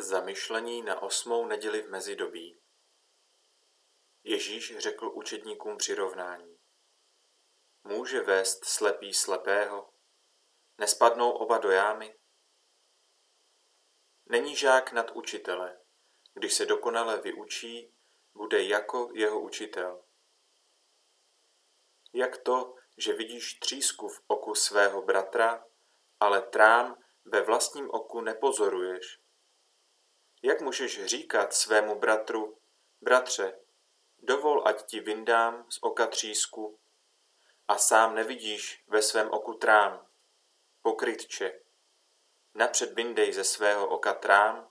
Zamyšlení na osmou neděli v mezidobí Ježíš řekl učedníkům přirovnání. Může vést slepý slepého? Nespadnou oba do jámy? Není žák nad učitele. Když se dokonale vyučí, bude jako jeho učitel. Jak to, že vidíš třísku v oku svého bratra, ale trám ve vlastním oku nepozoruješ? Jak můžeš říkat svému bratru, bratře, dovol, ať ti vyndám z oka třísku, a sám nevidíš ve svém oku trám, pokrytče. Napřed vyndej ze svého oka trám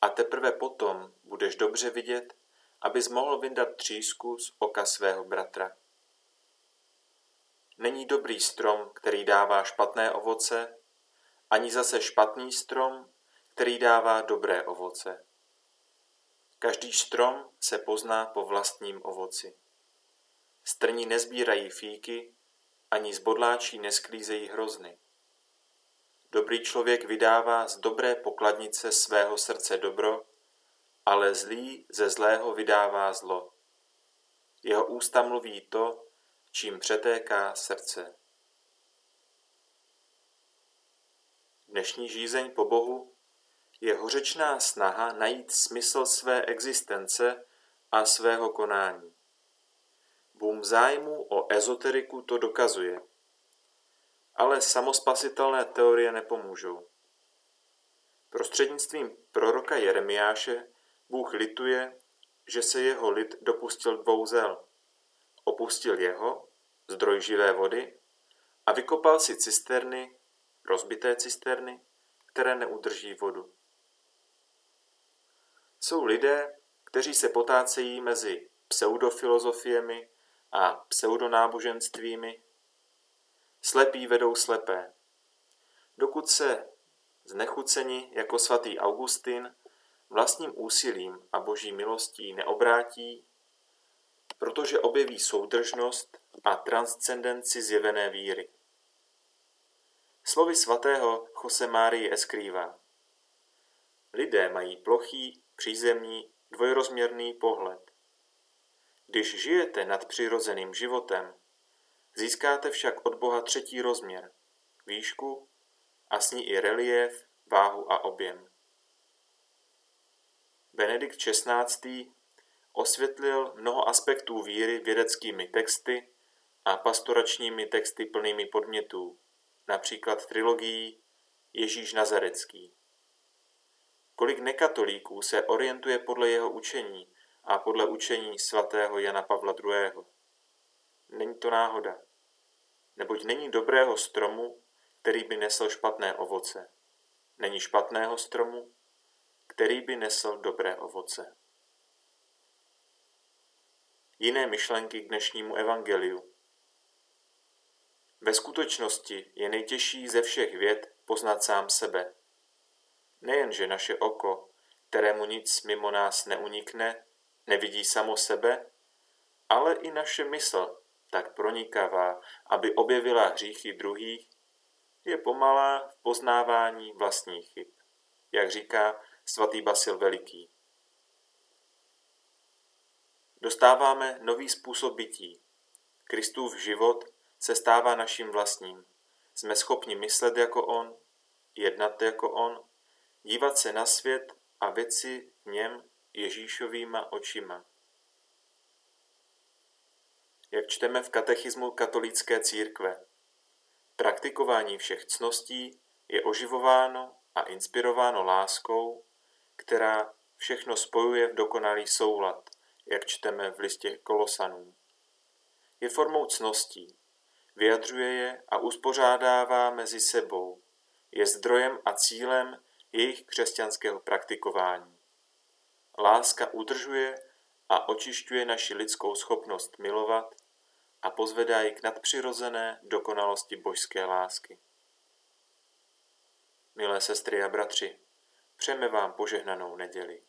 a teprve potom budeš dobře vidět, abys mohl vyndat třísku z oka svého bratra. Není dobrý strom, který dává špatné ovoce, ani zase špatný strom, který dává dobré ovoce. Každý strom se pozná po vlastním ovoci. Strní nezbírají fíky, ani z bodláčí nesklízejí hrozny. Dobrý člověk vydává z dobré pokladnice svého srdce dobro, ale zlý ze zlého vydává zlo. Jeho ústa mluví to, čím přetéká srdce. Dnešní žízeň po Bohu je hořečná snaha najít smysl své existence a svého konání. Boom zájmu o ezoteriku to dokazuje. Ale samospasitelné teorie nepomůžou. Prostřednictvím proroka Jeremiáše Bůh lituje, že se jeho lid dopustil dvou zel. Opustil jeho, zdroj živé vody, a vykopal si cisterny, rozbité cisterny, které neudrží vodu. Jsou lidé, kteří se potácejí mezi pseudofilozofiemi a pseudonáboženstvími. Slepí vedou slepé. Dokud se znechuceni jako svatý Augustin vlastním úsilím a boží milostí neobrátí, protože objeví soudržnost a transcendenci zjevené víry. Slovy svatého Jose Márii Escriva. Lidé mají plochý, přízemní, dvojrozměrný pohled. Když žijete nad přirozeným životem, získáte však od Boha třetí rozměr, výšku a s ní i relief, váhu a objem. Benedikt XVI. osvětlil mnoho aspektů víry vědeckými texty a pastoračními texty plnými podmětů, například trilogií Ježíš Nazarecký. Kolik nekatolíků se orientuje podle jeho učení a podle učení svatého Jana Pavla II. Není to náhoda. Neboť není dobrého stromu, který by nesl špatné ovoce. Není špatného stromu, který by nesl dobré ovoce. Jiné myšlenky k dnešnímu evangeliu. Ve skutečnosti je nejtěžší ze všech věd poznat sám sebe. Nejenže naše oko, kterému nic mimo nás neunikne, nevidí samo sebe, ale i naše mysl, tak pronikavá, aby objevila hříchy druhých, je pomalá v poznávání vlastních chyb, jak říká svatý Basil Veliký. Dostáváme nový způsob bytí. Kristův život se stává naším vlastním. Jsme schopni myslet jako on, jednat jako on dívat se na svět a věci v něm Ježíšovýma očima. Jak čteme v katechismu katolické církve, praktikování všech cností je oživováno a inspirováno láskou, která všechno spojuje v dokonalý soulad, jak čteme v listě Kolosanům. Je formou cností, vyjadřuje je a uspořádává mezi sebou, je zdrojem a cílem jejich křesťanského praktikování. Láska udržuje a očišťuje naši lidskou schopnost milovat a pozvedá ji k nadpřirozené dokonalosti božské lásky. Milé sestry a bratři, přejeme vám požehnanou neděli.